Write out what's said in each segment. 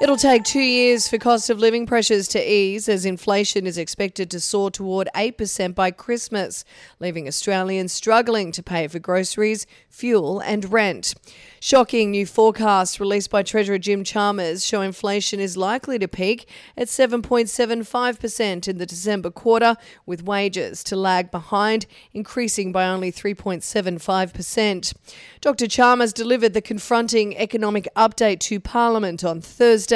It'll take two years for cost of living pressures to ease as inflation is expected to soar toward 8% by Christmas, leaving Australians struggling to pay for groceries, fuel, and rent. Shocking new forecasts released by Treasurer Jim Chalmers show inflation is likely to peak at 7.75% in the December quarter, with wages to lag behind, increasing by only 3.75%. Dr. Chalmers delivered the confronting economic update to Parliament on Thursday,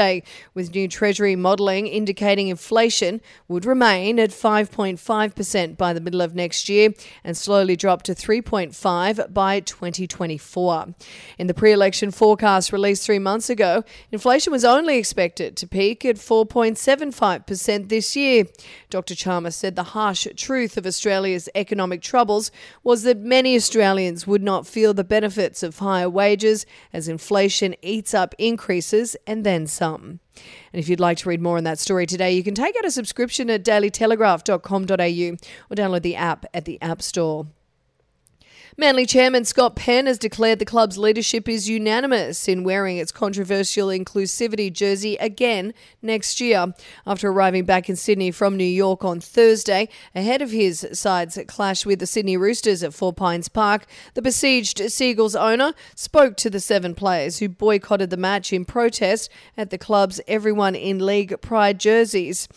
with new Treasury modelling indicating inflation would remain at 5.5% by the middle of next year and slowly drop to 3.5 by 2024. In the pre election forecast released three months ago, inflation was only expected to peak at 4.75% this year. Dr. Chalmers said the harsh truth of Australia's economic troubles was that many Australians would not feel the benefits of higher wages as inflation eats up increases and then some. And if you'd like to read more on that story today, you can take out a subscription at dailytelegraph.com.au or download the app at the App Store. Manly chairman Scott Penn has declared the club's leadership is unanimous in wearing its controversial inclusivity jersey again next year. After arriving back in Sydney from New York on Thursday, ahead of his side's clash with the Sydney Roosters at Four Pines Park, the besieged Seagulls owner spoke to the seven players who boycotted the match in protest at the club's Everyone in League Pride jerseys.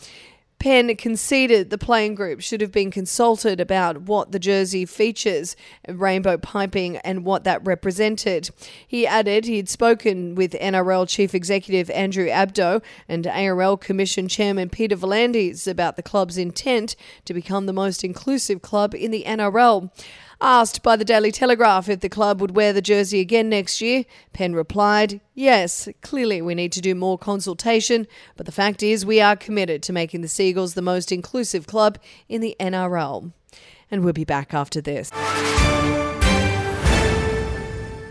Penn conceded the playing group should have been consulted about what the jersey features, rainbow piping, and what that represented. He added he had spoken with NRL Chief Executive Andrew Abdo and ARL Commission Chairman Peter V'landys about the club's intent to become the most inclusive club in the NRL. Asked by the Daily Telegraph if the club would wear the jersey again next year, Penn replied, Yes, clearly we need to do more consultation, but the fact is we are committed to making the Seagulls the most inclusive club in the NRL. And we'll be back after this.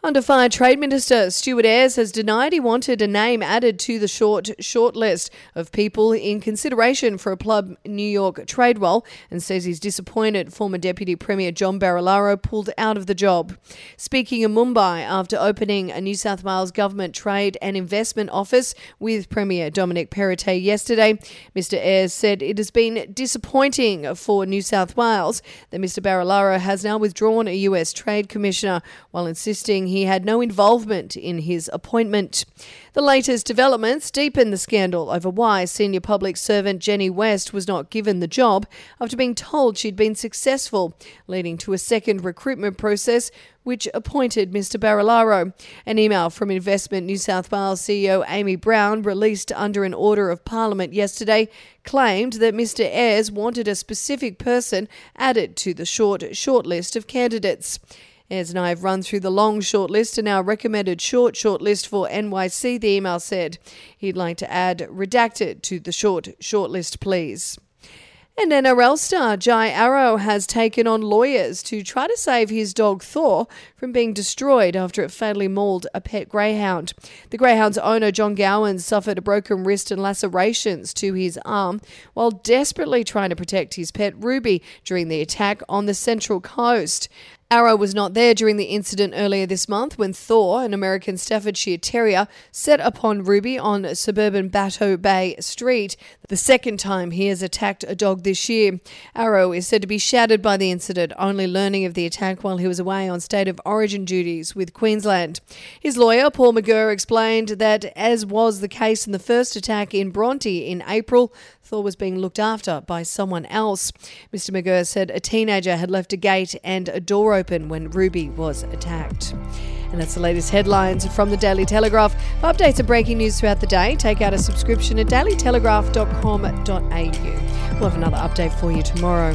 Under Fire Trade Minister Stuart Ayres has denied he wanted a name added to the short shortlist of people in consideration for a Plug New York trade role and says he's disappointed former Deputy Premier John Barilaro pulled out of the job. Speaking in Mumbai after opening a New South Wales Government Trade and Investment Office with Premier Dominic Perrottet yesterday, Mr Ayres said it has been disappointing for New South Wales that Mr Barilaro has now withdrawn a US Trade Commissioner while insisting he had no involvement in his appointment. The latest developments deepen the scandal over why senior public servant Jenny West was not given the job after being told she'd been successful, leading to a second recruitment process which appointed Mr. Barilaro. An email from Investment New South Wales CEO Amy Brown, released under an order of Parliament yesterday, claimed that Mr. Ayres wanted a specific person added to the short shortlist of candidates. Ayres and I have run through the long shortlist and our recommended short shortlist for NYC, the email said. He'd like to add redacted to the short shortlist, please. And NRL star Jai Arrow has taken on lawyers to try to save his dog Thor from being destroyed after it fatally mauled a pet greyhound. The greyhound's owner, John Gowan, suffered a broken wrist and lacerations to his arm while desperately trying to protect his pet Ruby during the attack on the Central Coast. Arrow was not there during the incident earlier this month when Thor, an American Staffordshire Terrier, set upon Ruby on suburban Bateau Bay Street, the second time he has attacked a dog this year. Arrow is said to be shattered by the incident, only learning of the attack while he was away on state of origin duties with Queensland. His lawyer, Paul McGurr, explained that, as was the case in the first attack in Bronte in April, Thor was being looked after by someone else. Mr. McGurr said a teenager had left a gate and a door open when Ruby was attacked. And that's the latest headlines from the Daily Telegraph. For updates and breaking news throughout the day, take out a subscription at dailytelegraph.com.au. We'll have another update for you tomorrow.